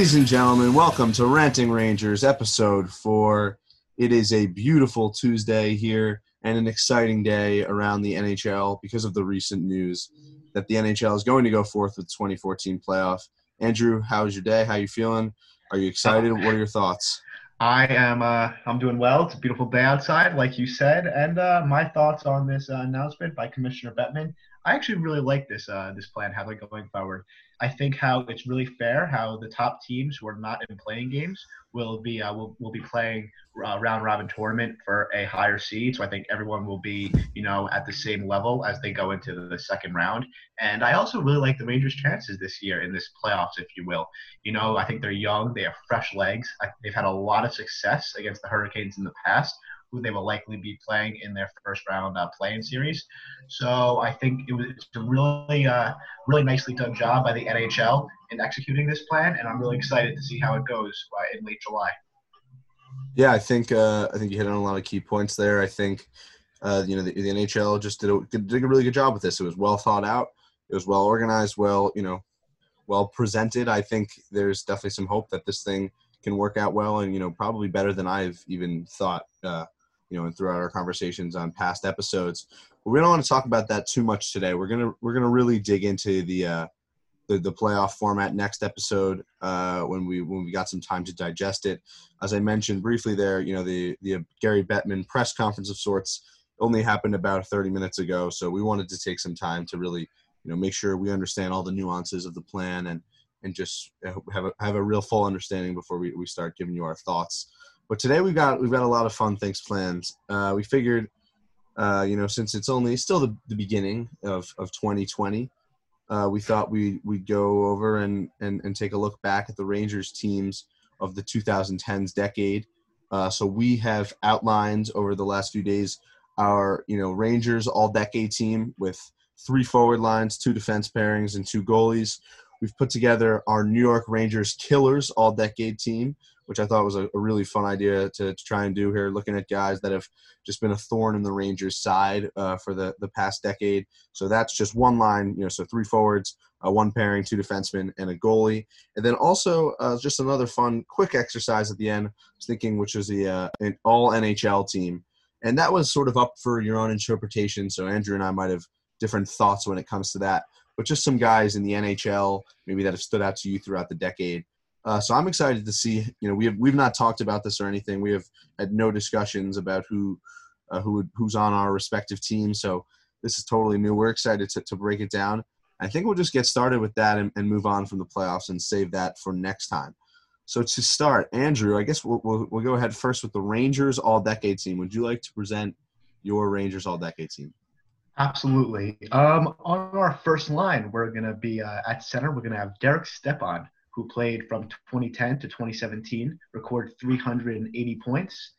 Ladies and gentlemen, welcome to Ranting Rangers episode four. It is a beautiful Tuesday here and an exciting day around the NHL because of the recent news that the NHL is going to go forth with the 2014 playoff. Andrew, how was your day? How are you feeling? Are you excited? What are your thoughts? I am. Uh, I'm doing well. It's a beautiful day outside, like you said. And uh, my thoughts on this uh, announcement by Commissioner Bettman. I actually really like this uh, this plan, how they're going forward. I think how it's really fair how the top teams who are not in playing games will be uh, will, will be playing uh, round robin tournament for a higher seed. So I think everyone will be you know at the same level as they go into the second round. And I also really like the Rangers' chances this year in this playoffs, if you will. You know, I think they're young, they have fresh legs. they've had a lot of success against the Hurricanes in the past who they will likely be playing in their first round uh, playing series. So I think it was a really, uh, really nicely done job by the NHL in executing this plan, and I'm really excited to see how it goes uh, in late July. Yeah, I think uh, I think you hit on a lot of key points there. I think uh, you know the, the NHL just did a, did a really good job with this. It was well thought out. It was well organized. Well, you know, well presented. I think there's definitely some hope that this thing can work out well, and you know, probably better than I've even thought. Uh, you know, and throughout our conversations on past episodes. But we don't want to talk about that too much today. We're gonna we're gonna really dig into the uh, the, the playoff format next episode uh, when we when we got some time to digest it. As I mentioned briefly there, you know, the the Gary Bettman press conference of sorts only happened about 30 minutes ago, so we wanted to take some time to really you know make sure we understand all the nuances of the plan and and just have a, have a real full understanding before we, we start giving you our thoughts. But today we've got we've got a lot of fun things planned. Uh, we figured, uh, you know, since it's only still the, the beginning of, of 2020, uh, we thought we we'd go over and, and and take a look back at the Rangers teams of the 2010s decade. Uh, so we have outlined over the last few days our you know Rangers all decade team with three forward lines, two defense pairings, and two goalies. We've put together our New York Rangers killers all decade team which I thought was a, a really fun idea to, to, try and do here, looking at guys that have just been a thorn in the Rangers' side uh, for the, the past decade. So that's just one line, you know, so three forwards, uh, one pairing, two defensemen, and a goalie. And then also uh, just another fun, quick exercise at the end, I was thinking, which was the uh, an all NHL team. And that was sort of up for your own interpretation. So Andrew and I might have different thoughts when it comes to that. But just some guys in the NHL, maybe that have stood out to you throughout the decade. Uh, so I'm excited to see. You know, we have we've not talked about this or anything. We have had no discussions about who uh, who who's on our respective teams. So this is totally new. We're excited to, to break it down. I think we'll just get started with that and, and move on from the playoffs and save that for next time. So to start, Andrew, I guess we'll, we'll, we'll go ahead first with the Rangers All Decade team. Would you like to present your Rangers All Decade team? Absolutely. Um, on our first line, we're going to be uh, at center. We're going to have Derek Stepan who played from 2010 to 2017, recorded 380 points.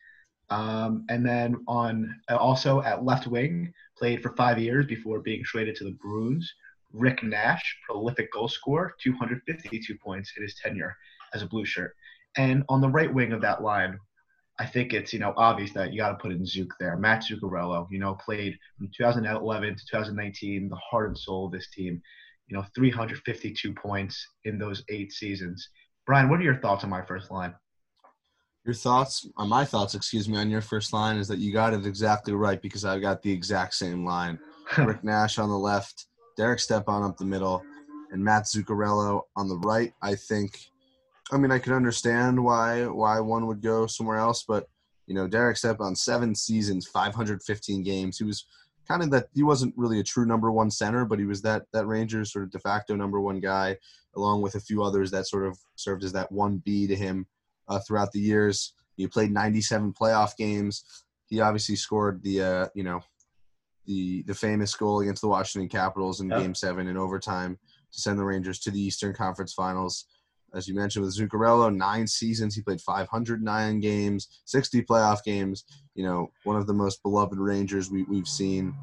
Um, and then on also at left wing, played for five years before being traded to the Bruins. Rick Nash, prolific goal scorer, 252 points in his tenure as a blue shirt. And on the right wing of that line, I think it's you know obvious that you got to put in Zook there. Matt Zuccarello, you know, played from 2011 to 2019, the heart and soul of this team you know, 352 points in those eight seasons. Brian, what are your thoughts on my first line? Your thoughts on my thoughts, excuse me, on your first line is that you got it exactly right because I've got the exact same line. Rick Nash on the left, Derek Stepan up the middle, and Matt Zuccarello on the right. I think, I mean, I could understand why why one would go somewhere else, but you know, Derek Stepan seven seasons, 515 games. He was kind of that he wasn't really a true number one center, but he was that that Rangers sort of de facto number one guy, along with a few others that sort of served as that one B to him uh, throughout the years. He played 97 playoff games. He obviously scored the uh, you know the the famous goal against the Washington Capitals in yep. Game Seven in overtime to send the Rangers to the Eastern Conference Finals as you mentioned with Zuccarello, nine seasons. He played 509 games, 60 playoff games. You know, one of the most beloved Rangers we, we've seen.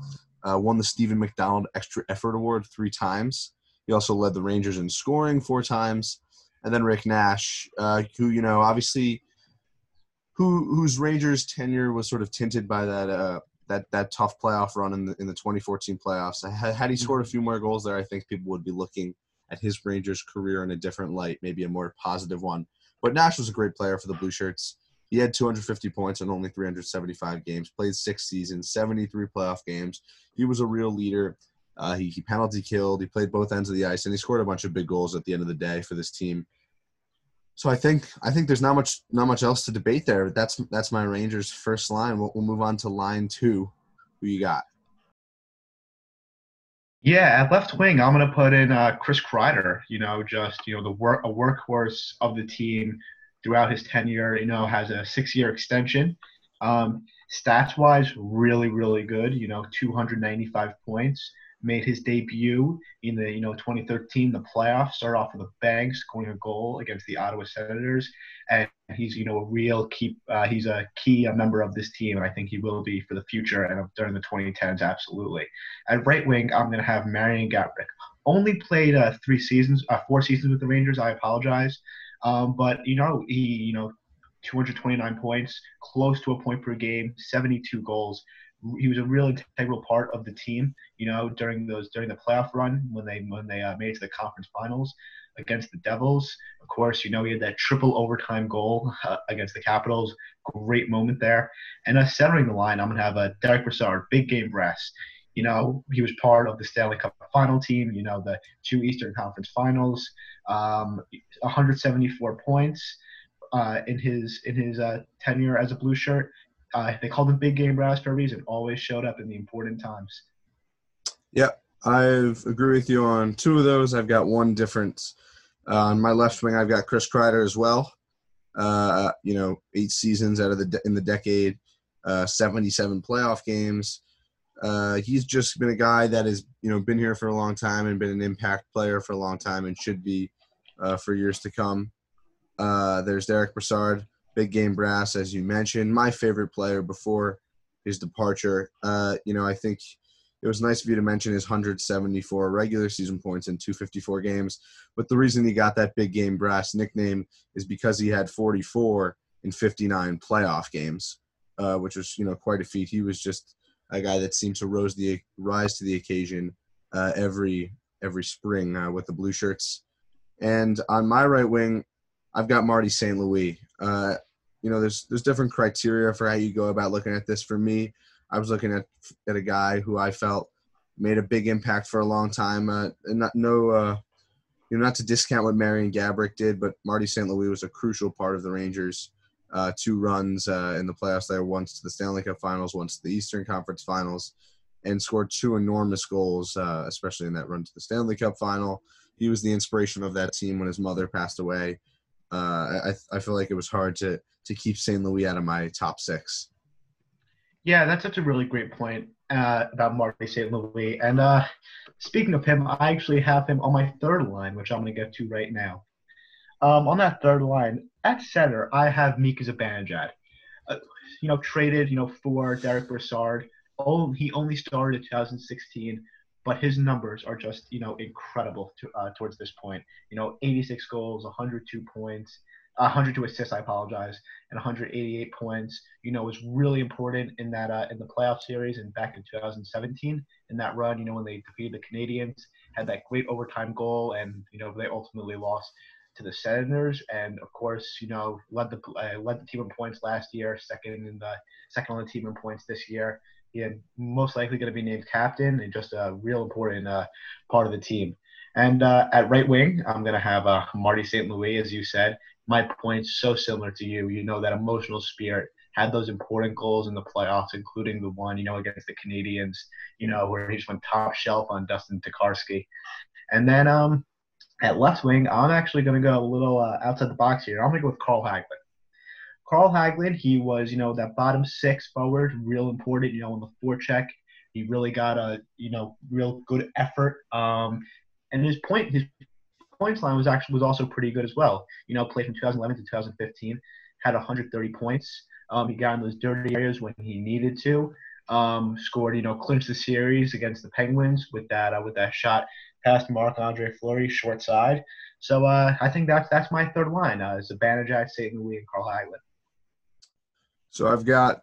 Uh, won the Steven McDonald Extra Effort Award three times. He also led the Rangers in scoring four times. And then Rick Nash, uh, who you know obviously, who whose Rangers tenure was sort of tinted by that uh, that that tough playoff run in the in the 2014 playoffs. Had, had he scored a few more goals there, I think people would be looking at his Rangers career in a different light, maybe a more positive one. But Nash was a great player for the Blue Shirts. He had 250 points in only 375 games, played six seasons, 73 playoff games. He was a real leader. Uh, he, he penalty killed. He played both ends of the ice, and he scored a bunch of big goals at the end of the day for this team. So I think I think there's not much not much else to debate there. That's that's my Rangers first line. We'll, we'll move on to line two. Who you got? Yeah, at left wing, I'm gonna put in uh, Chris Kreider. You know, just you know the work a workhorse of the team throughout his tenure. You know, has a six-year extension. Um, stats wise, really really good. You know, 295 points. Made his debut in the you know 2013 the playoffs. Started off with a bang, scoring a goal against the Ottawa Senators, and he's you know a real key. Uh, he's a key a member of this team, and I think he will be for the future and during the 2010s. Absolutely. At right wing, I'm going to have Marian Gaborik. Only played uh, three seasons, uh, four seasons with the Rangers. I apologize, um, but you know he you know 229 points, close to a point per game, 72 goals he was a real integral part of the team. You know, during those during the playoff run when they when they uh, made it to the conference finals against the Devils. Of course, you know he had that triple overtime goal uh, against the Capitals. Great moment there. And uh, centering the line, I'm gonna have a uh, Derick Brassard, big game brass. You know, he was part of the Stanley Cup final team. You know, the two Eastern Conference Finals. Um, 174 points uh, in his in his uh, tenure as a blue shirt. Uh, they called him Big Game Brass for a reason. Always showed up in the important times. Yeah, I agree with you on two of those. I've got one difference. Uh, on my left wing, I've got Chris Kreider as well. Uh, you know, eight seasons out of the de- in the decade, uh, 77 playoff games. Uh, he's just been a guy that has you know been here for a long time and been an impact player for a long time and should be uh, for years to come. Uh, there's Derick Brassard big game brass, as you mentioned. My favorite player before his departure. Uh, you know, I think it was nice of you to mention his 174 regular season points in 254 games. But the reason he got that big game brass nickname is because he had 44 in 59 playoff games, uh, which was you know quite a feat. He was just a guy that seemed to rose the rise to the occasion uh, every every spring uh, with the blue shirts. And on my right wing, I've got Marty St. Louis. You know, there's there's different criteria for how you go about looking at this. For me, I was looking at at a guy who I felt made a big impact for a long time. Uh, and not no, uh, you know, not to discount what Marian Gaborik did, but Marty St. Louis was a crucial part of the Rangers' uh, two runs uh, in the playoffs. There, once to the Stanley Cup Finals, once to the Eastern Conference Finals, and scored two enormous goals, uh, especially in that run to the Stanley Cup Final. He was the inspiration of that team when his mother passed away. Uh, I I feel like it was hard to to keep St. Louis out of my top six. Yeah, that's such a really great point uh, about Marty St. Louis. And uh, speaking of him, I actually have him on my third line, which I'm going to get to right now. Um, on that third line, at center, I have Mika Zibanejad. Uh, you know, traded, you know, for Derick Brassard. Oh, he only started in 2016, but his numbers are just, you know, incredible to, uh, towards this point. You know, 86 goals, 102 points, 102 assists, I apologize, and 188 points. You know, was really important in that uh, in the playoff series and back in 2017 in that run. You know, when they defeated the Canadiens, had that great overtime goal, and you know they ultimately lost to the Senators, and of course, you know, led the uh, led the team in points last year, second in the second on the team in points this year. He had most likely going to be named captain and just a real important uh, part of the team. And uh, at right wing, I'm going to have uh, Marty St. Louis, as you said my point's so similar to you. You know that emotional spirit had those important goals in the playoffs, including the one you know against the Canadiens, You know where he just went top shelf on Dustin Tokarski, and then um at left wing, I'm actually going to go a little uh, outside the box here. I'm going to go with Carl Hagelin. Carl Hagelin, he was, you know, that bottom six forward, real important, you know, on the forecheck. He really got a, you know, real good effort. Um, and his point, his points line was actually was also pretty good as well. You know, played from 2011 to 2015, had 130 points. Um, he got in those dirty areas when he needed to. Um, scored, you know, clinched the series against the Penguins with that uh, with that shot past Marc Andre Fleury short side. So uh, I think that's that's my third line. Uh, Zibanejad, St. Louis, and Carl Hagelin. So I've got,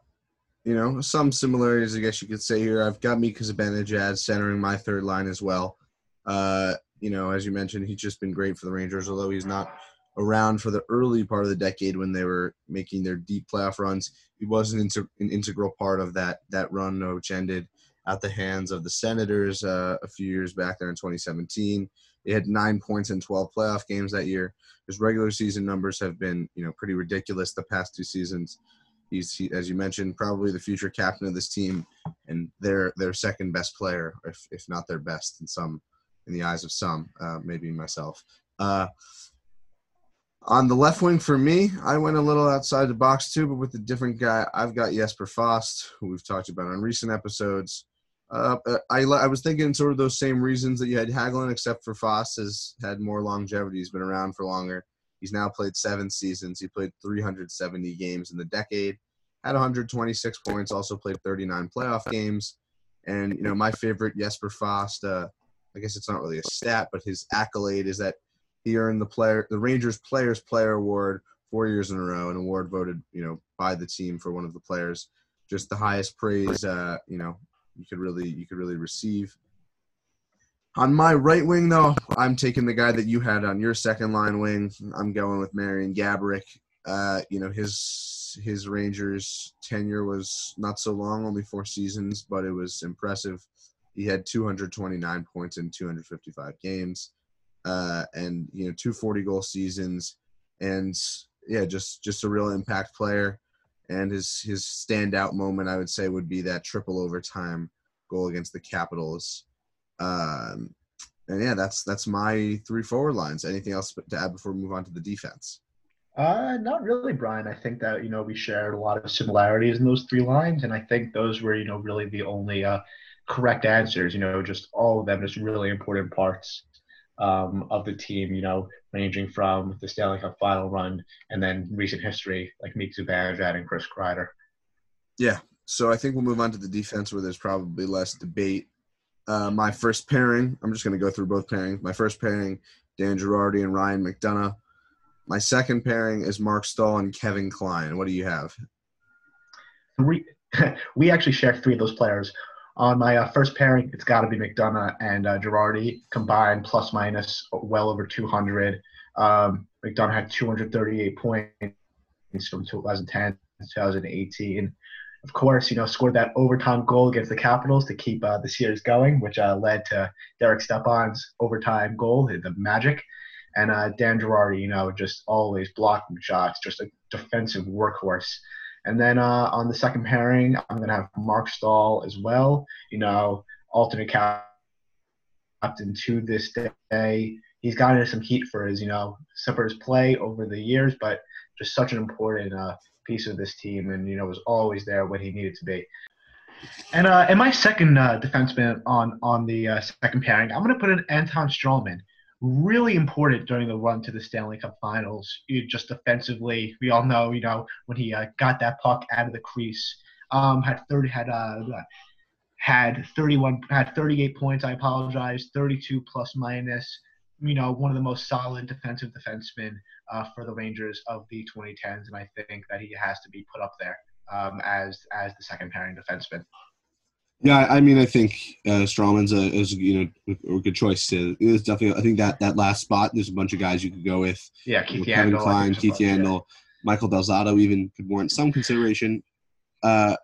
you know, some similarities, I guess you could say here. I've got Mika Zibanejad centering my third line as well. Uh, you know, as you mentioned, he's just been great for the Rangers, although he's not around for the early part of the decade when they were making their deep playoff runs. He was an, inter- an integral part of that that run, which ended at the hands of the Senators uh, a few years back there in 2017. He had nine points in 12 playoff games that year. His regular season numbers have been, you know, pretty ridiculous the past two seasons. He's, he, as you mentioned, probably the future captain of this team and their their second best player, if if not their best in some, in the eyes of some, uh, maybe myself. Uh, on the left wing for me, I went a little outside the box too, but with a different guy. I've got Jesper Fast, who we've talked about on recent episodes. Uh, I, I was thinking sort of those same reasons that you had Hagelin, except for Fast has had more longevity. He's been around for longer. He's now played seven seasons. He played 370 games in the decade, had 126 points, also played 39 playoff games. And, you know, my favorite Jesper Fast, uh, I guess it's not really a stat, but his accolade is that he earned the player, the Rangers Players Player Award four years in a row, an award voted, you know, by the team for one of the players. Just the highest praise, uh, you know, you could really you could really receive. On my right wing, though, I'm taking the guy that you had on your second line wing. I'm going with Marian Gaborik. Uh, you know, his his Rangers tenure was not so long, only four seasons, but it was impressive. He had 229 points in 255 games uh, and you know two 40 goal seasons, and yeah, just just a real impact player. And his his standout moment, I would say, would be that triple overtime goal against the Capitals. Um, and yeah, that's that's my three forward lines. Anything else to add before we move on to the defense? Uh, not really, Brian. I think that you know we shared a lot of similarities in those three lines, and I think those were you know really the only uh, correct answers. You know, just all of them just really important parts um, of the team, you know, ranging from the Stanley Cup final run and then recent history like Mika Zibanejad and Chris Kreider. Yeah. So I think we'll move on to the defense where there's probably less debate. Uh, my first pairing, I'm just going to go through both pairings. My first pairing, Dan Girardi and Ryan McDonagh. My second pairing is Mark Staal and Kevin Klein. What do you have? We, we actually share three of those players. On my uh, first pairing, it's got to be McDonagh and uh, Girardi combined plus minus well over 200. Um, McDonagh had 238 points from 2010 to 2018. Of course, you know, scored that overtime goal against the Capitals to keep uh, the series going, which uh, led to Derek Stepan's overtime goal, the Magic. And uh, Dan Girardi, you know, just always blocking shots, just a defensive workhorse. And then uh, on the second pairing, I'm going to have Mark Staal as well. You know, alternate captain to this day. He's gotten some heat for his, you know, for play over the years, but just such an important uh, piece of this team, and you know, was always there when he needed to be. And uh, and my second uh, defenseman on on the uh, second pairing, I'm going to put in Anton Stralman really important during the run to the Stanley Cup Finals. just defensively, we all know, you know, when he uh, got that puck out of the crease, um, had thirty had uh, had 31 had 38 points. I apologize, 32 plus minus. You know, one of the most solid defensive defensemen uh, for the Rangers of the 2010s, and I think that he has to be put up there um, as as the second pairing defenseman. Yeah, I mean, I think uh, Stralman's a is you know a good choice. To, it's definitely, I think that that last spot, there's a bunch of guys you could go with. Yeah, Keith Kevin Yandle, Klein, Keith Yandle, yeah. Michael Del Zotto even could warrant some consideration. Uh,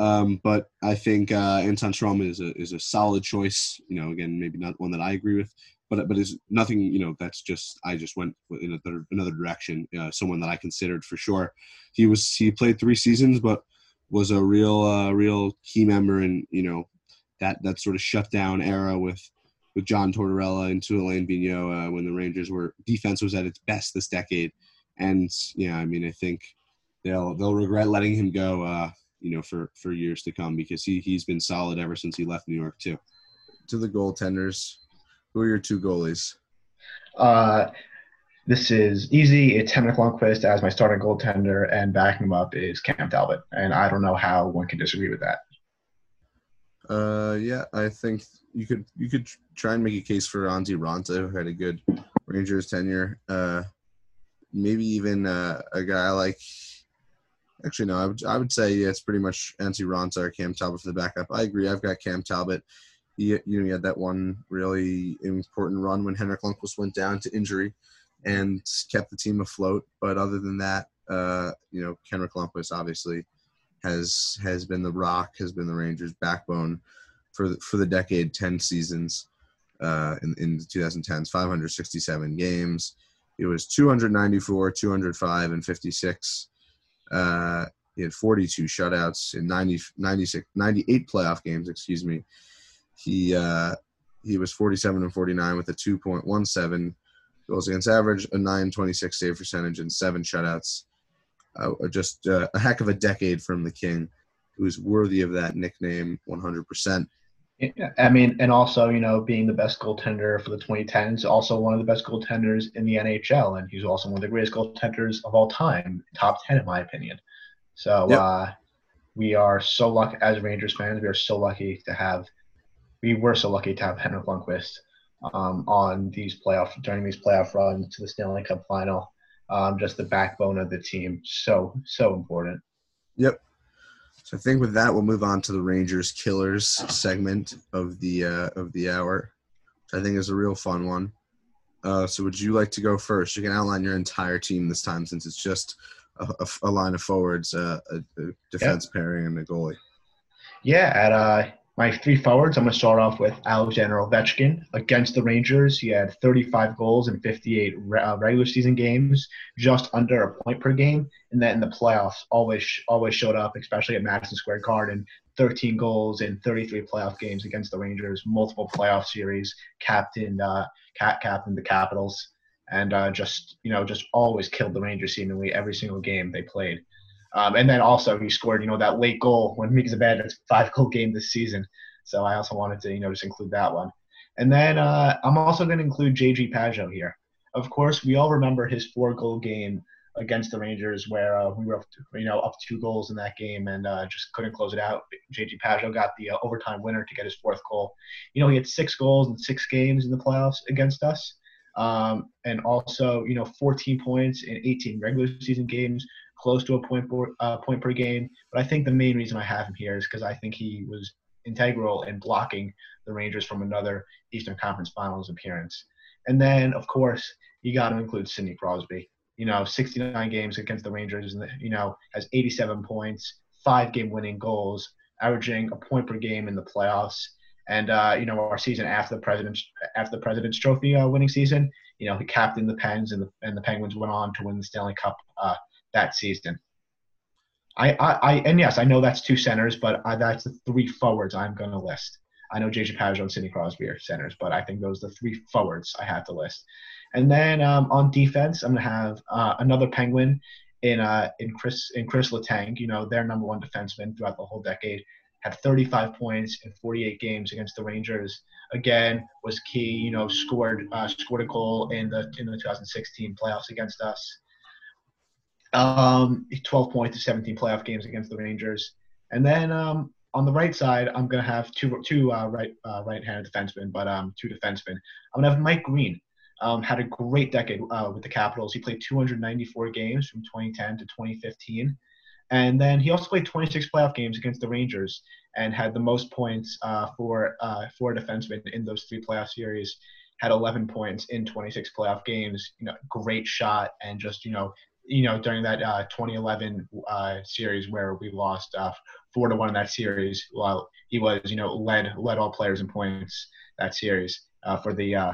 um, but I think uh, Anton Stralman is a is a solid choice. You know, again, maybe not one that I agree with, but but is nothing. You know, that's just I just went in another another direction. Uh, someone that I considered for sure. He was he played three seasons, but was a real uh, real key member in you know that that sort of shutdown era with with John Tortorella and Alain Vigneault uh, when the Rangers were defense was at its best this decade. And yeah, I mean, I think they'll they'll regret letting him go, uh, you know, for for years to come because he he's been solid ever since he left New York too. To the goaltenders, who are your two goalies? Uh, this is easy. It's Henrik Lundqvist as my starting goaltender, and backing him up is Cam Talbot. And I don't know how one can disagree with that. Uh, yeah, I think you could you could try and make a case for Antti Raanta, who had a good Rangers tenure. Uh, maybe even uh, a guy like. Actually, no. I would I would say yeah, it's pretty much Antti Raanta or Cam Talbot for the backup. I agree. I've got Cam Talbot he you know he had that one really important run when Henrik Lundqvist went down to injury and kept the team afloat. But other than that, uh, you know, Henrik Lundqvist obviously has has been the rock, has been the Rangers' backbone for the, for the decade, ten seasons uh, in in the 2010s, 567 games. It was 294, 205, and 56. Uh, he had 42 shutouts in 90, 96, 98 playoff games. Excuse me. He uh, he was 47 and 49 with a 2.17 goals against average, a 926 save percentage, and seven shutouts. Uh, just uh, a heck of a decade from the King, who's worthy of that nickname 100%. I mean, and also, you know, being the best goaltender for the 2010s, also one of the best goaltenders in the NHL, and he's also one of the greatest goaltenders of all time, top 10 in my opinion. So yep. uh, we are so lucky as Rangers fans. We are so lucky to have. We were so lucky to have Henrik Lundqvist um, on these playoff during these playoff runs to the Stanley Cup final. Um, just the backbone of the team. So so important. Yep. So I think with that we'll move on to the Rangers Killers segment of the uh, of the hour. I think is a real fun one. Uh, so would you like to go first? You can outline your entire team this time since it's just a, a, a line of forwards, uh, a, a, defense yep. pairing, and a goalie. Yeah, at uh, my three forwards, I'm going to start off with Alexander Ovechkin. Against the Rangers, he had 35 goals in 58 uh, regular season games, just under a point per game. And then in the playoffs, always always showed up, especially at Madison Square Garden. 13 goals in 33 playoff games against the Rangers, multiple playoff series, captained uh, cap captained the Capitals, and uh, just you know just always killed the Rangers seemingly every single game they played. Um, and then also he scored, you know, that late goal when Mika Zibanejad's five goal game this season. So I also wanted to, you know, just include that one. And then uh, I'm also going to include JG Pageau here. Of course, we all remember his four goal game against the Rangers where uh, we were, up to, you know, up two goals in that game and uh, just couldn't close it out. JG Pageau got the uh, overtime winner to get his fourth goal. You know, he had six goals in six games in the playoffs against us. Um, and also, you know, 14 points in 18 regular season games, close to a point per, uh, point per game. But I think the main reason I have him here is because I think he was integral in blocking the Rangers from another Eastern Conference Finals appearance. And then, of course, you got to include Sidney Crosby. You know, 69 games against the Rangers, and you know has 87 points, five game winning goals, averaging a point per game in the playoffs. And uh, you know, our season after the president's after the President's Trophy uh, winning season, you know, he captained the Pens, and the and the Penguins went on to win the Stanley Cup uh, that season. I, I, I, and yes, I know that's two centers, but I, that's the three forwards I'm going to list. I know JJ Pageau and Sidney Crosby are centers, but I think those are the three forwards I have to list. And then um, on defense, I'm going to have uh, another Penguin in uh, in Chris in Chris Letang. You know, their number one defenseman throughout the whole decade had 35 points in 48 games against the Rangers. Again, was key. You know, scored uh, scored a goal in the in the 2016 playoffs against us. Um, 12 points to 17 playoff games against the Rangers. And then um, on the right side, I'm going to have two two uh, right uh, right-handed defensemen, but um, two defensemen. I'm going to have Mike Green. Um, had a great decade uh, with the Capitals. He played 294 games from 2010 to 2015. And then he also played 26 playoff games against the Rangers and had the most points uh, for uh, for a defenseman in those three playoff series. Had 11 points in 26 playoff games. You know, great shot and just you know you know, during that uh, 2011 uh, series where we lost uh, four to one in that series, while he was, you know, led led all players in points that series uh, for the uh,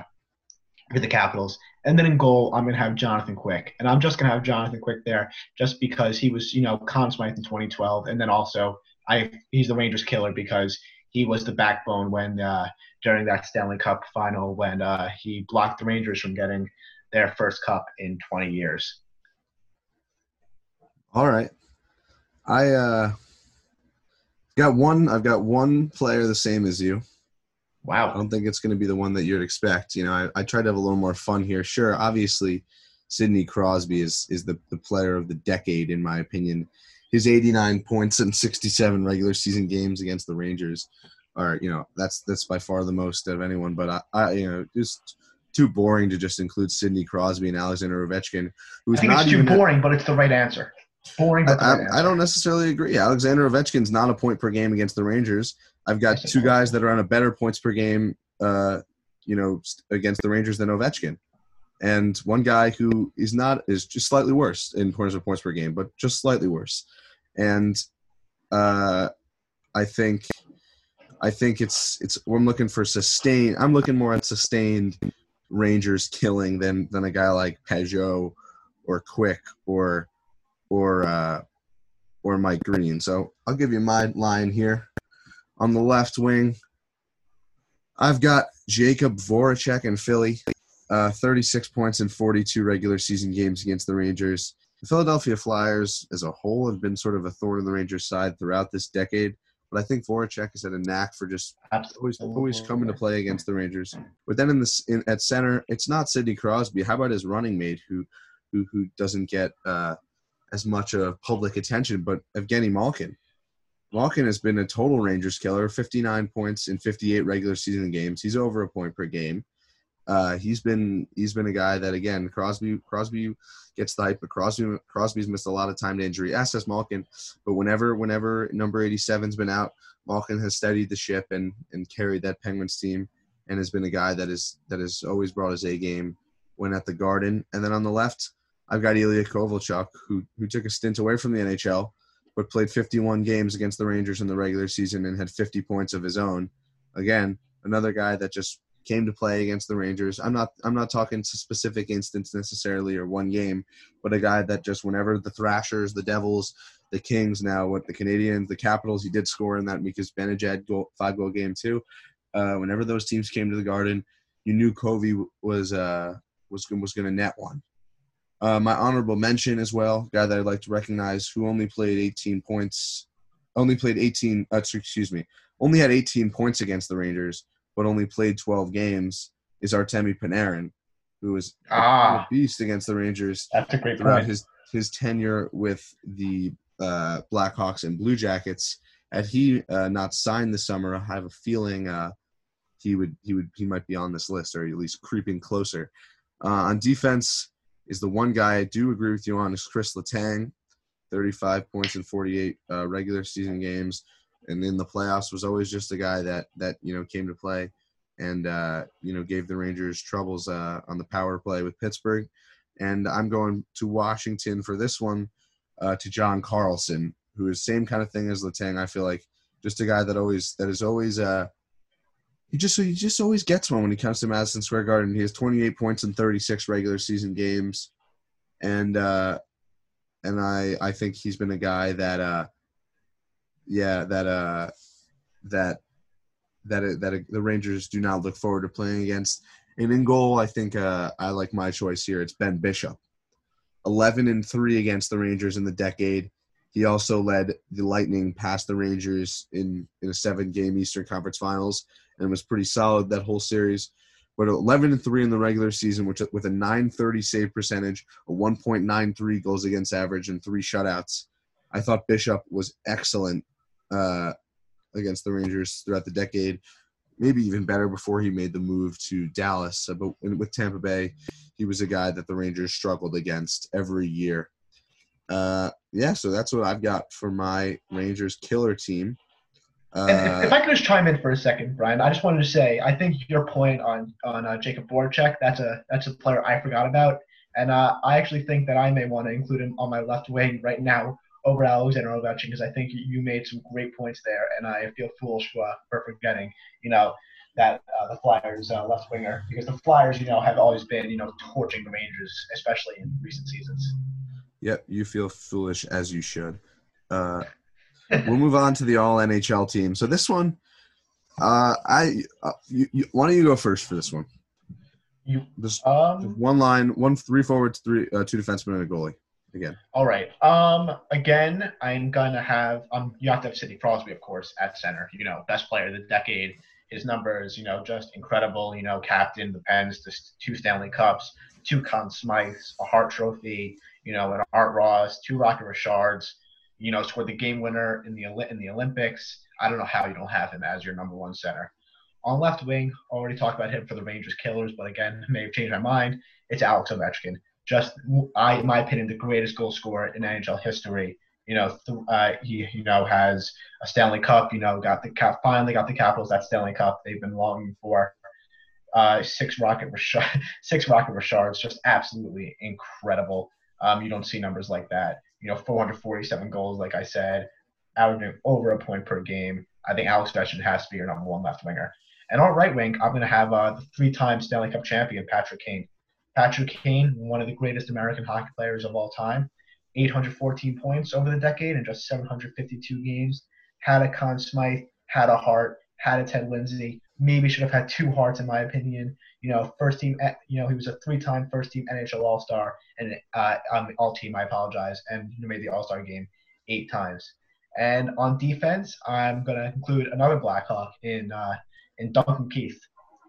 for the Capitals. And then in goal, I'm gonna have Jonathan Quick, and I'm just gonna have Jonathan Quick there just because he was, you know, Conn Smythe in 2012, and then also I he's the Rangers killer because he was the backbone when uh, during that Stanley Cup final when he blocked the Rangers from getting their first cup in 20 years. All right. I uh got one I've got one player the same as you. Wow. I don't think it's gonna be the one that you'd expect. You know, I, I tried to have a little more fun here. Sure, obviously Sidney Crosby is is the, the player of the decade in my opinion. His 89 points in 67 regular season games against the Rangers are, you know, that's that's by far the most of anyone. But I, I you know, just too boring to just include Sidney Crosby and Alexander Ovechkin, who's I think not it's too boring, but it's the right answer Boring. I, I, I, don't necessarily agree. Alexander Ovechkin's not a point per game against the Rangers. I've got two guys that are on a better points per game, uh, you know, against the Rangers than Ovechkin, and one guy who is not is just slightly worse in terms of points per game, but just slightly worse. And uh, I think, I think it's it's. I'm looking for sustained. I'm looking more at sustained Rangers killing than than a guy like Pageau or Quick or or uh, or Mike Green. So I'll give you my line here. On the left wing, I've got Jakub Voracek in Philly, uh, 36 points in 42 regular season games against the Rangers. The Philadelphia Flyers as a whole have been sort of a thorn in the Rangers' side throughout this decade, but I think Voracek has had a knack for just always, always coming to play against the Rangers. But then in this in, at center, it's not Sidney Crosby. How about his running mate who who who doesn't get uh, as much of public attention, but Evgeny Malkin. Malkin has been a total Rangers killer, 59 points in 58 regular season games. He's over a point per game. Uh, he's been he's been a guy that again Crosby Crosby gets the hype, but Crosby Crosby's missed a lot of time to injury. As has Malkin, but whenever whenever number 87's been out, Malkin has steadied the ship and and carried that Penguins team, and has been a guy that is that has always brought his A game when at the Garden. And then on the left, I've got Ilya Kovalchuk, who who took a stint away from the NHL, but played 51 games against the Rangers in the regular season and had 50 points of his own. Again, another guy that just came to play against the Rangers. I'm not I'm not talking specific instance necessarily or one game, but a guy that just whenever the Thrashers, the Devils, the Kings, now what the Canadiens, the Capitals, he did score in that Mika Zibanejad goal, five goal game too. Uh, whenever those teams came to the Garden, you knew Kovy was uh, was was going to net one. Uh, my honorable mention as well, guy that I'd like to recognize, who only played 18 points, only played 18. Uh, excuse me, only had 18 points against the Rangers, but only played 12 games, is Artemi Panarin, who was ah, a beast against the Rangers. That's a great throughout point. his his tenure with the uh, Blackhawks and Blue Jackets. Had he uh, not signed this summer, I have a feeling uh, he would he would he might be on this list or at least creeping closer. Uh, on defense, is the one guy I do agree with you on is Chris Letang, 35 points in 48 uh, regular season games, and in the playoffs was always just a guy that that you know came to play and uh, you know gave the Rangers troubles uh, on the power play with Pittsburgh. And I'm going to Washington for this one uh, to John Carlson, who is same kind of thing as Letang. I feel like just a guy that always that is always uh, he just he just always gets one when he comes to Madison Square Garden. He has 28 points in 36 regular season games, and uh, and I I think he's been a guy that uh, yeah that uh, that that that the Rangers do not look forward to playing against. And in goal, I think uh, I like my choice here. It's Ben Bishop, 11 and three against the Rangers in the decade. He also led the Lightning past the Rangers in in a seven game Eastern Conference Finals and was pretty solid that whole series. But 11 and 3 in the regular season, which with a 930 save percentage, a 1.93 goals against average, and three shutouts. I thought Bishop was excellent uh, against the Rangers throughout the decade. Maybe even better before he made the move to Dallas. But with Tampa Bay, he was a guy that the Rangers struggled against every year. Uh, yeah, so that's what I've got for my Rangers killer team. Uh, if, if, I could just chime in for a second, Brian, I just wanted to say I think your point on on uh, Jakub Voracek that's a that's a player I forgot about, and uh, I actually think that I may want to include him on my left wing right now over Alexander Ovechkin because I think you made some great points there, and I feel foolish for, for forgetting, you know, that uh, the Flyers uh, left winger because the Flyers, you know, have always been, you know, torching the Rangers, especially in recent seasons. Yep, you feel foolish as you should. Uh, we'll move on to the All NHL team. So this one, uh, I uh, you, you, why don't you go first for this one? You just, um, just one line, one three forwards, three uh, two defensemen, and a goalie. Again. All right. Um. Again, I'm gonna have um. You have to have Sidney Crosby, of course, at center. You know, best player of the decade. His numbers, you know, just incredible. You know, captain the Pens, the two Stanley Cups, two Conn Smythes, a Hart Trophy. You know, an Art Ross, two Rocket Richards you know, scored the game winner in the in the Olympics. I don't know how you don't have him as your number one center. On left wing, already talked about him for the Rangers killers, but again, may have changed my mind. It's Alex Ovechkin. just I, in my opinion, the greatest goal scorer in NHL history. You know, th- uh, he you know has a Stanley Cup. You know, got the cap. Finally got the Capitals that Stanley Cup they've been longing for. Uh, six rocket Richard, six rocket Richards, just absolutely incredible. Um, you don't see numbers like that. You know, 447 goals, like I said, averaging over a point per game. I think Alex Ovechkin has to be your number one left winger. And on right wing, I'm going to have uh, the three-time Stanley Cup champion Patrick Kane. Patrick Kane, one of the greatest American hockey players of all time, 814 points over the decade in just 752 games. Had a Conn Smythe, had a Hart, had a Ted Lindsay. Maybe should have had two Harts, in my opinion. You know, first team. Eh, you know, he was a three-time first-team NHL All-Star and uh, um, all-team. I apologize, and made the All-Star game eight times. And on defense, I'm gonna include another Blackhawk in uh, in Duncan Keith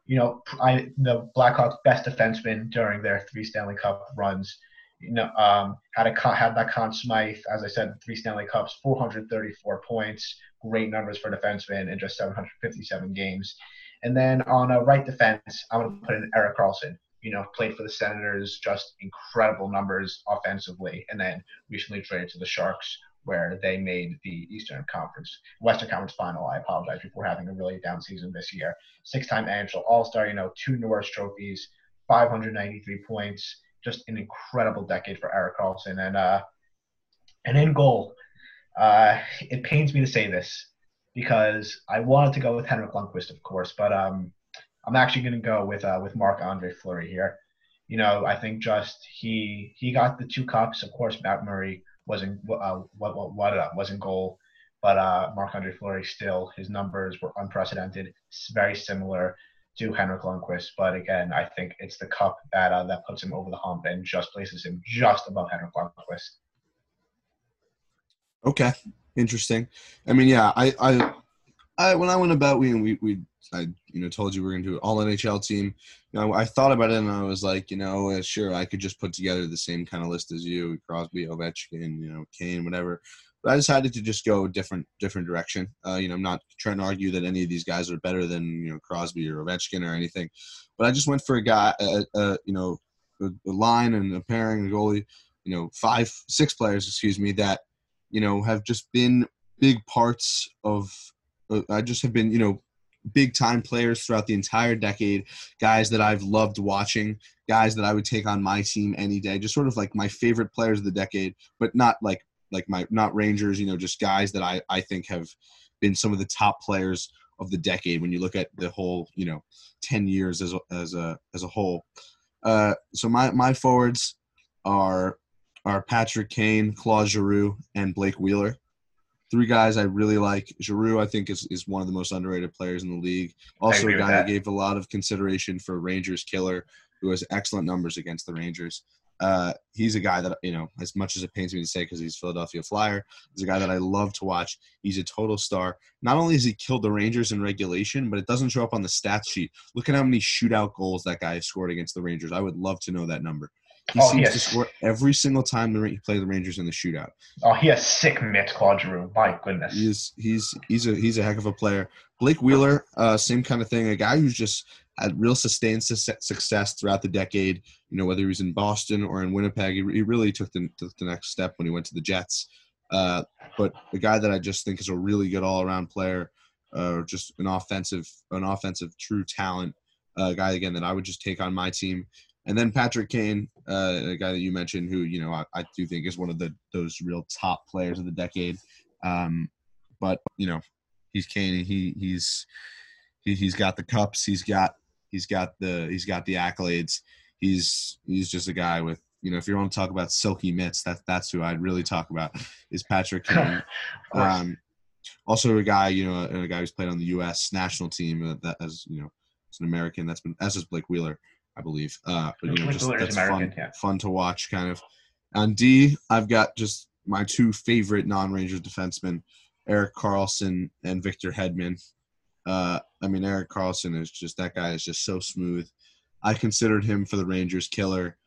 you know, I, the Blackhawks' best defenseman during their three Stanley Cup runs. You know, um, had a had that Conn Smythe, as I said, three Stanley Cups, 434 points, great numbers for defensemen in just 757 games. And then on a right defense, I'm going to put in Erik Karlsson. You know, played for the Senators, just incredible numbers offensively, and then recently traded to the Sharks, where they made the Eastern Conference, Western Conference final. I apologize before having a really down season this year. Six-time NHL All-Star, you know, two Norris trophies, 593 points, just an incredible decade for Erik Karlsson, And uh, and in goal, uh, it pains me to say this because I wanted to go with Henrik Lundqvist, of course, but um, I'm actually going to go with uh, with Marc Andre Fleury here. You know, I think just he he got the two cups. Of course, Matt Murray wasn't uh, what what what uh, wasn't goal, but uh, Marc Andre Fleury still his numbers were unprecedented, very similar to Henrik Lundqvist. But again, I think it's the cup that uh, that puts him over the hump and just places him just above Henrik Lundqvist. Okay, interesting. I mean, yeah, I I, I when I went about we we we I you know told you we are gonna do an all NHL team. You know, I thought about it and I was like, you know, uh, sure, I could just put together the same kind of list as you, Crosby, Ovechkin, you know, Kane, whatever. But I decided to just go a different different direction. Uh, you know, I'm not trying to argue that any of these guys are better than you know Crosby or Ovechkin or anything, but I just went for a guy, you know, a, a line and a pairing, a goalie, you know, five, six players, excuse me, that you know have just been big parts of. Uh, I just have been, you know, big time players throughout the entire decade, guys that I've loved watching, guys that I would take on my team any day, just sort of like my favorite players of the decade, but not like like my not Rangers, you know, just guys that I I think have been some of the top players of the decade when you look at the whole, you know, 10 years as a, as a as a whole. Uh so my my forwards are are Patrick Kane, Claude Giroux, and Blake Wheeler three guys I really like. Giroux, I think, is, is one of the most underrated players in the league. Also, a guy that. gave a lot of consideration for Rangers killer, who has excellent numbers against the Rangers. Uh, he's a guy that you know, as much as it pains me to say, because he's Philadelphia Flyer, he's a guy that I love to watch. He's a total star. Not only has he killed the Rangers in regulation, but it doesn't show up on the stat sheet. Look at how many shootout goals that guy scored against the Rangers. I would love to know that number. He oh, seems he to score every single time the he play the Rangers in the shootout. Oh, he has sick mitts, Claude Giroux. My goodness. He's he's he's a he's a heck of a player. Blake Wheeler, uh, same kind of thing. A guy who's just had real sustained success throughout the decade. You know, whether he was in Boston or in Winnipeg, he, he really took the, took the next step when he went to the Jets. Uh, but a guy that I just think is a really good all around player, uh, just an offensive an offensive true talent. A guy again that I would just take on my team. And then Patrick Kane, uh, a guy that you mentioned, who you know I, I, do think is one of the those real top players of the decade. Um, but you know, he's Kane. He he's he, he's got the cups. He's got he's got the he's got the accolades. He's he's just a guy with you know if you want to talk about silky mitts, that that's who I'd really talk about is Patrick Kane. um, also a guy you know a guy who's played on the U.S. national team uh, that as you know as an American that's been as is Blake Wheeler. I believe. Uh, but you know, just that's American, fun, yeah. fun to watch, kind of. On D, I've got just my two favorite non-Rangers defensemen, Erik Karlsson and Victor Hedman. Uh, I mean, Erik Karlsson is just that guy is just so smooth. I considered him for the Rangers killer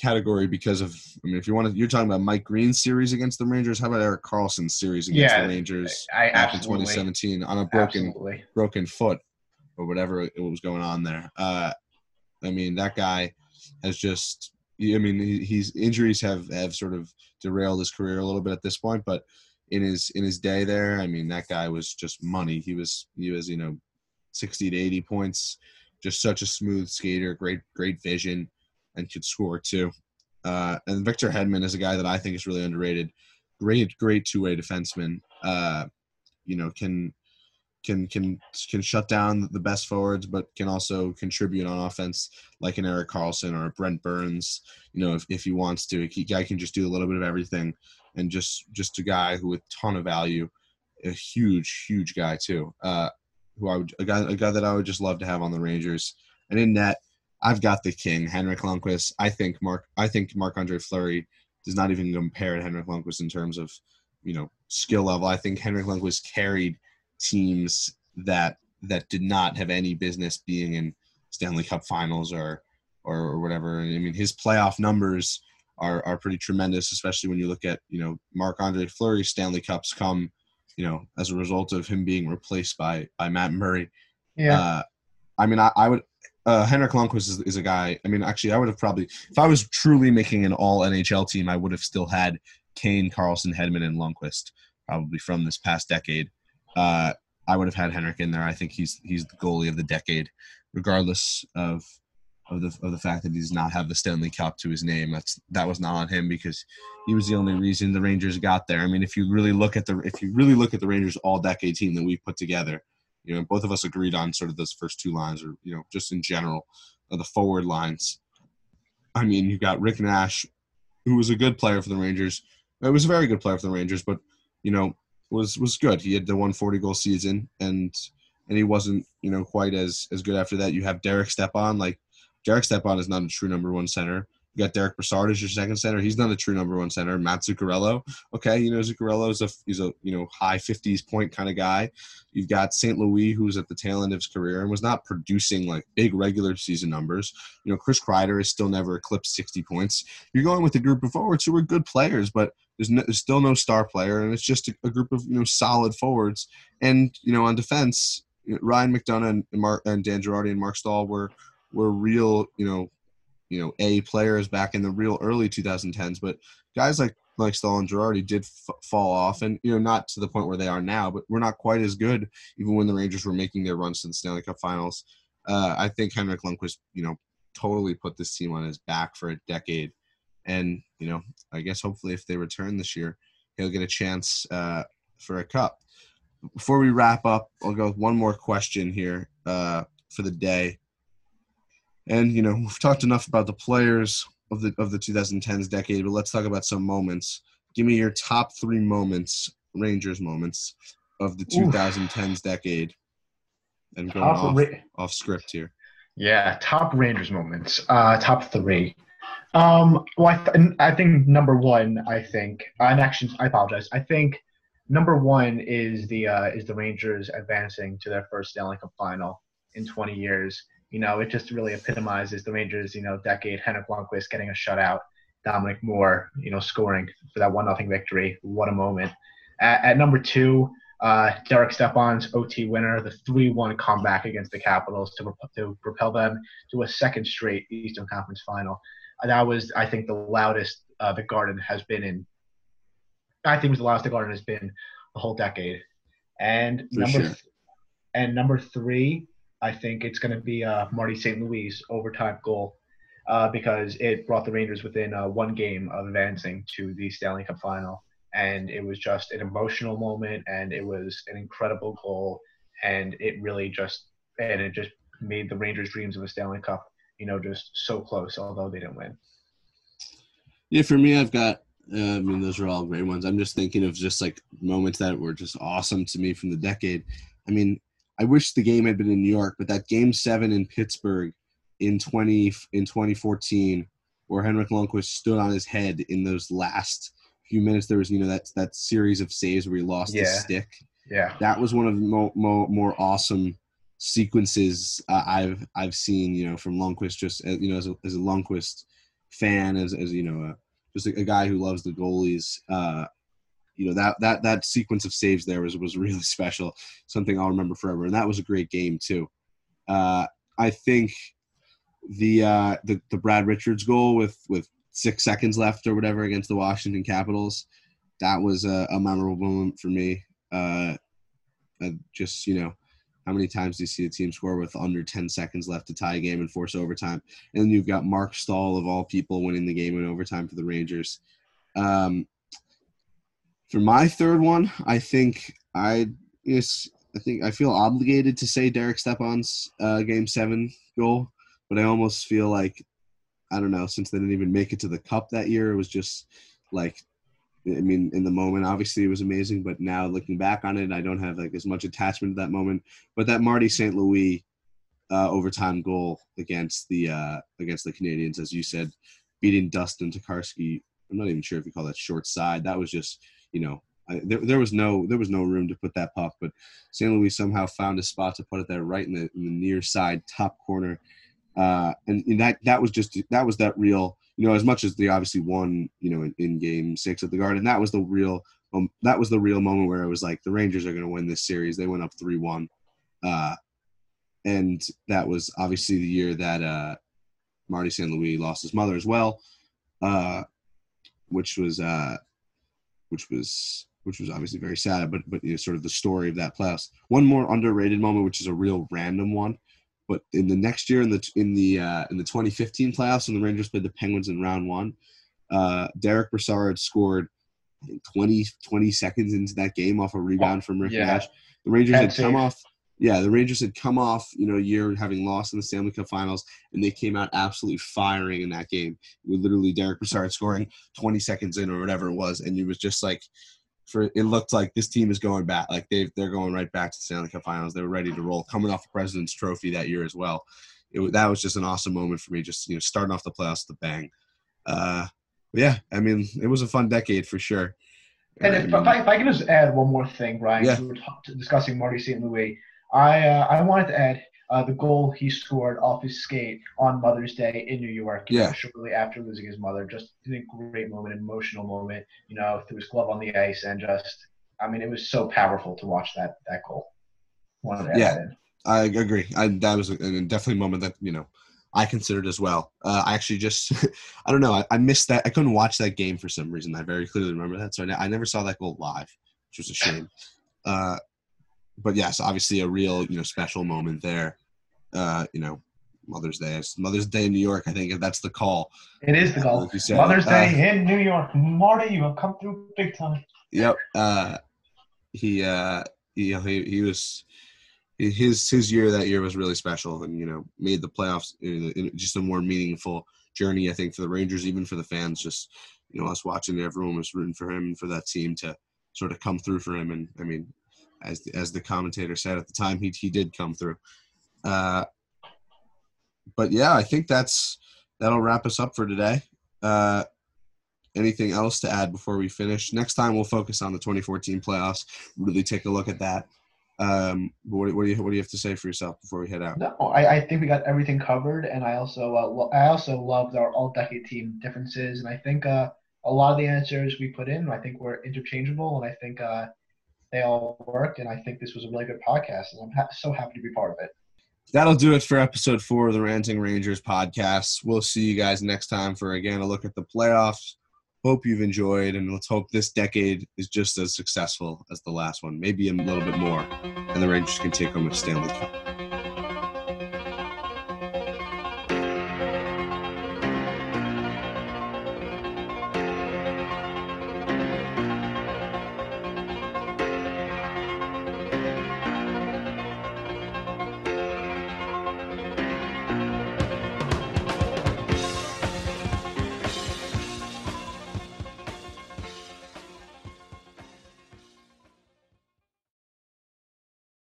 category because of I mean if you want to you're talking about Mike Green's series against the Rangers, how about Erik Karlsson's series against yeah, the Rangers I, back in 2017 on a broken absolutely. broken foot or whatever it was going on there. Uh, I mean, that guy has just I mean, he's injuries have have sort of derailed his career a little bit at this point, but in his in his day there, I mean, that guy was just money. He was he was you know, sixty to eighty points, just such a smooth skater, great great vision, and could score too. Uh, and Victor Hedman is a guy that I think is really underrated. Great great two way defenseman. Uh, you know, can can can can shut down the best forwards, but can also contribute on offense, like an Erik Karlsson or a Brent Burns. You know, if, if he wants to, he guy can just do a little bit of everything, and just just a guy who with ton of value, a huge huge guy too. Uh, who I would a guy a guy that I would just love to have on the Rangers. And in net, I've got the king, Henrik Lundqvist. I think Mark I think Marc Andre Fleury does not even compare to Henrik Lundqvist in terms of you know skill level. I think Henrik Lundqvist carried teams that that did not have any business being in Stanley Cup Finals or or, whatever. I mean, his playoff numbers are are pretty tremendous, especially when you look at you know Marc Andre Fleury Stanley Cups come you know as a result of him being replaced by by Matt Murray. Yeah. Uh, I mean, I, I would. Uh, Henrik Lundqvist is, is a guy. I mean, actually, I would have probably, if I was truly making an all NHL team, I would have still had Kane, Karlsson, Hedman, and Lundqvist probably from this past decade. Uh, I would have had Henrik in there. I think he's he's the goalie of the decade, regardless of of the of the fact that he does not have the Stanley Cup to his name. That's that was not on him because he was the only reason the Rangers got there. I mean, if you really look at the if you really look at the Rangers all decade team that we put together, you know, both of us agreed on sort of those first two lines, or you know, just in general, the forward lines. I mean, you got Rick Nash, who was a good player for the Rangers. It was a very good player for the Rangers, but you know, was was good. He had the 140 goal season, and and he wasn't you know quite as as good after that. You have Derek Stepan, like Derek Stepan is not a true number one center. You got Derick Brassard as your second center. He's not a true number one center. Matt Zuccarello, okay, you know Zuccarello is a he's a you know high 50s point kind of guy. You've got St. Louis, who's at the tail end of his career and was not producing like big regular season numbers. You know Chris Kreider has still never eclipsed 60 points. You're going with a group of forwards who are good players, but there's, no, there's still no star player, and it's just a, a, group of you know solid forwards. And you know on defense, Ryan McDonagh and, Mark, and Dan Girardi and Marc Staal were were real you know you know A players back in the real early 2010s. But guys like like Staal and Girardi did f- fall off, and you know not to the point where they are now, but we're not quite as good even when the Rangers were making their runs to the Stanley Cup Finals. Uh, I think Henrik Lundqvist, you know, totally put this team on his back for a decade and you know, I guess hopefully if they return this year, he'll get a chance uh, for a cup. Before we wrap up, I'll go with one more question here uh, for the day. And you know, we've talked enough about the players of the of the 2010s decade, but let's talk about some moments. Give me your top three moments, Rangers moments, of the 2010s Oof. decade. And going off, ra- off script here. Yeah, top Rangers moments. Uh, top three. Um, well, I, th- I think number one, I think, uh, and actually, I apologize. I think number one is the uh, is the Rangers advancing to their first Stanley Cup final in 20 years. You know, it just really epitomizes the Rangers, you know, decade. Henrik Lundqvist getting a shutout, Dominic Moore, you know, scoring for that one nothing victory. What a moment. At, at number two, uh, Derek Stepan's OT winner, the 3-1 comeback against the Capitals to, to propel them to a second straight Eastern Conference final that was I think the loudest uh, the Garden has been in. I think it was the loudest the Garden has been the whole decade. And For number sure. th- and number three, I think it's going to be uh, Marty St. Louis overtime goal uh, because it brought the Rangers within uh, one game of advancing to the Stanley Cup final. And it was just an emotional moment, and it was an incredible goal, and it really just and it just made the Rangers' dreams of a Stanley Cup you know, just so close, although they didn't win. Yeah, for me, I've got. Uh, I mean, those are all great ones. I'm just thinking of just like moments that were just awesome to me from the decade. I mean, I wish the game had been in New York, but that Game Seven in Pittsburgh in 20 in 2014, where Henrik Lundqvist stood on his head in those last few minutes, there was you know that that series of saves where he lost yeah. his stick. Yeah, that was one of the mo- mo- more awesome sequences uh, I've I've seen, you know, from Lundqvist just uh, you know as a, as a Lundqvist fan, as as you know, uh, just a, a, guy who loves the goalies. Uh, you know that that that sequence of saves there was was really special, something I'll remember forever, and that was a great game too. Uh, I think the uh, the the Brad Richards goal with with six seconds left or whatever against the Washington Capitals. That was a, a memorable moment for me. Uh, just you know, how many times do you see a team score with under 10 seconds left to tie a game and force overtime? And then you've got Marc Staal of all people winning the game in overtime for the Rangers. Um, for my third one, I think I yes, I think I feel obligated to say Derek Stepan's uh, game seven goal, but I almost feel like I don't know since they didn't even make it to the cup that year, it was just like I mean, in the moment, obviously it was amazing, but now looking back on it, I don't have like as much attachment to that moment. But that Marty St. Louis uh, overtime goal against the uh, against the Canadiens, as you said, beating Dustin Tokarski. I'm not even sure if you call that short side. That was just, you know, I, there, there was no there was no room to put that puck, but St. Louis somehow found a spot to put it there, right in the, in the near side top corner, uh, and, and that that was just that was that real you know, as much as they obviously won, you know, in, in game six at the Garden, that was the real, um, that was the real moment where it was like the Rangers are going to win this series. They went up three one, uh, and that was obviously the year that uh, Marty St. Louis lost his mother as well, uh, which was uh, which was which was obviously very sad. But but you know, sort of the story of that playoffs. One more underrated moment, which is a real random one, but in the next year, in the in the uh, in the 2015 playoffs, when the Rangers played the Penguins in round one, uh, Derick Brassard scored 20 20 seconds into that game off a rebound from Rick yeah. Nash. The Rangers had come off. Yeah, the Rangers had come off, you know, a year having lost in the Stanley Cup Finals, and they came out absolutely firing in that game. With literally Derick Brassard scoring 20 seconds in or whatever it was, and it was just like for it looked like this team is going back. Like they they're going right back to the Stanley Cup Finals. They were ready to roll, coming off the President's Trophy that year as well. It, that was just an awesome moment for me. Just you know, starting off the playoffs with the bang. Uh, yeah, I mean, it was a fun decade for sure. And if, if, I, if I can just add one more thing, Ryan, yeah. we were discussing Marty St. Louis. I uh, I wanted to add uh, the goal he scored off his skate on Mother's Day in New York. Yeah. Shortly after losing his mother, just a great moment, emotional moment. You know, threw his glove on the ice and just, I mean, it was so powerful to watch that that goal. yeah, I agree. I, that was a, a definitely a moment that you know I considered as well. Uh, I actually just, I don't know, I, I, missed that. I couldn't watch that game for some reason. I very clearly remember that. So I, I never saw that goal live, which was a shame. Uh, but yes, obviously a real you know special moment there. Uh, you know, Mother's Day. Mother's Day in New York. I think if that's the call. It is the call. Mother's uh, Day in New York. Marty, you have come through big time. Yep. Uh, he, uh, he, he, he was his his year that year was really special, and you know made the playoffs just a more meaningful journey. I think for the Rangers, even for the fans, just you know us watching, everyone was rooting for him and for that team to sort of come through for him. And I mean, as the, as the commentator said at the time, he he did come through. Uh, but yeah, I think that's that'll wrap us up for today. Uh, anything else to add before we finish? Next time we'll focus on the 2014 playoffs. Really take a look at that. Um, what, what, do you what do you have to say for yourself before we head out? No, I, I think we got everything covered, and I also uh, I also loved our all decade team differences, and I think uh, a lot of the answers we put in I think were interchangeable, and I think uh, they all worked, and I think this was a really good podcast, and I'm ha- so happy to be part of it. That'll do it for episode four of the Ranting Rangers podcast. We'll see you guys next time for again a look at the playoffs. Hope you've enjoyed, and let's hope this decade is just as successful as the last one, maybe a little bit more, and the Rangers can take home a Stanley Cup.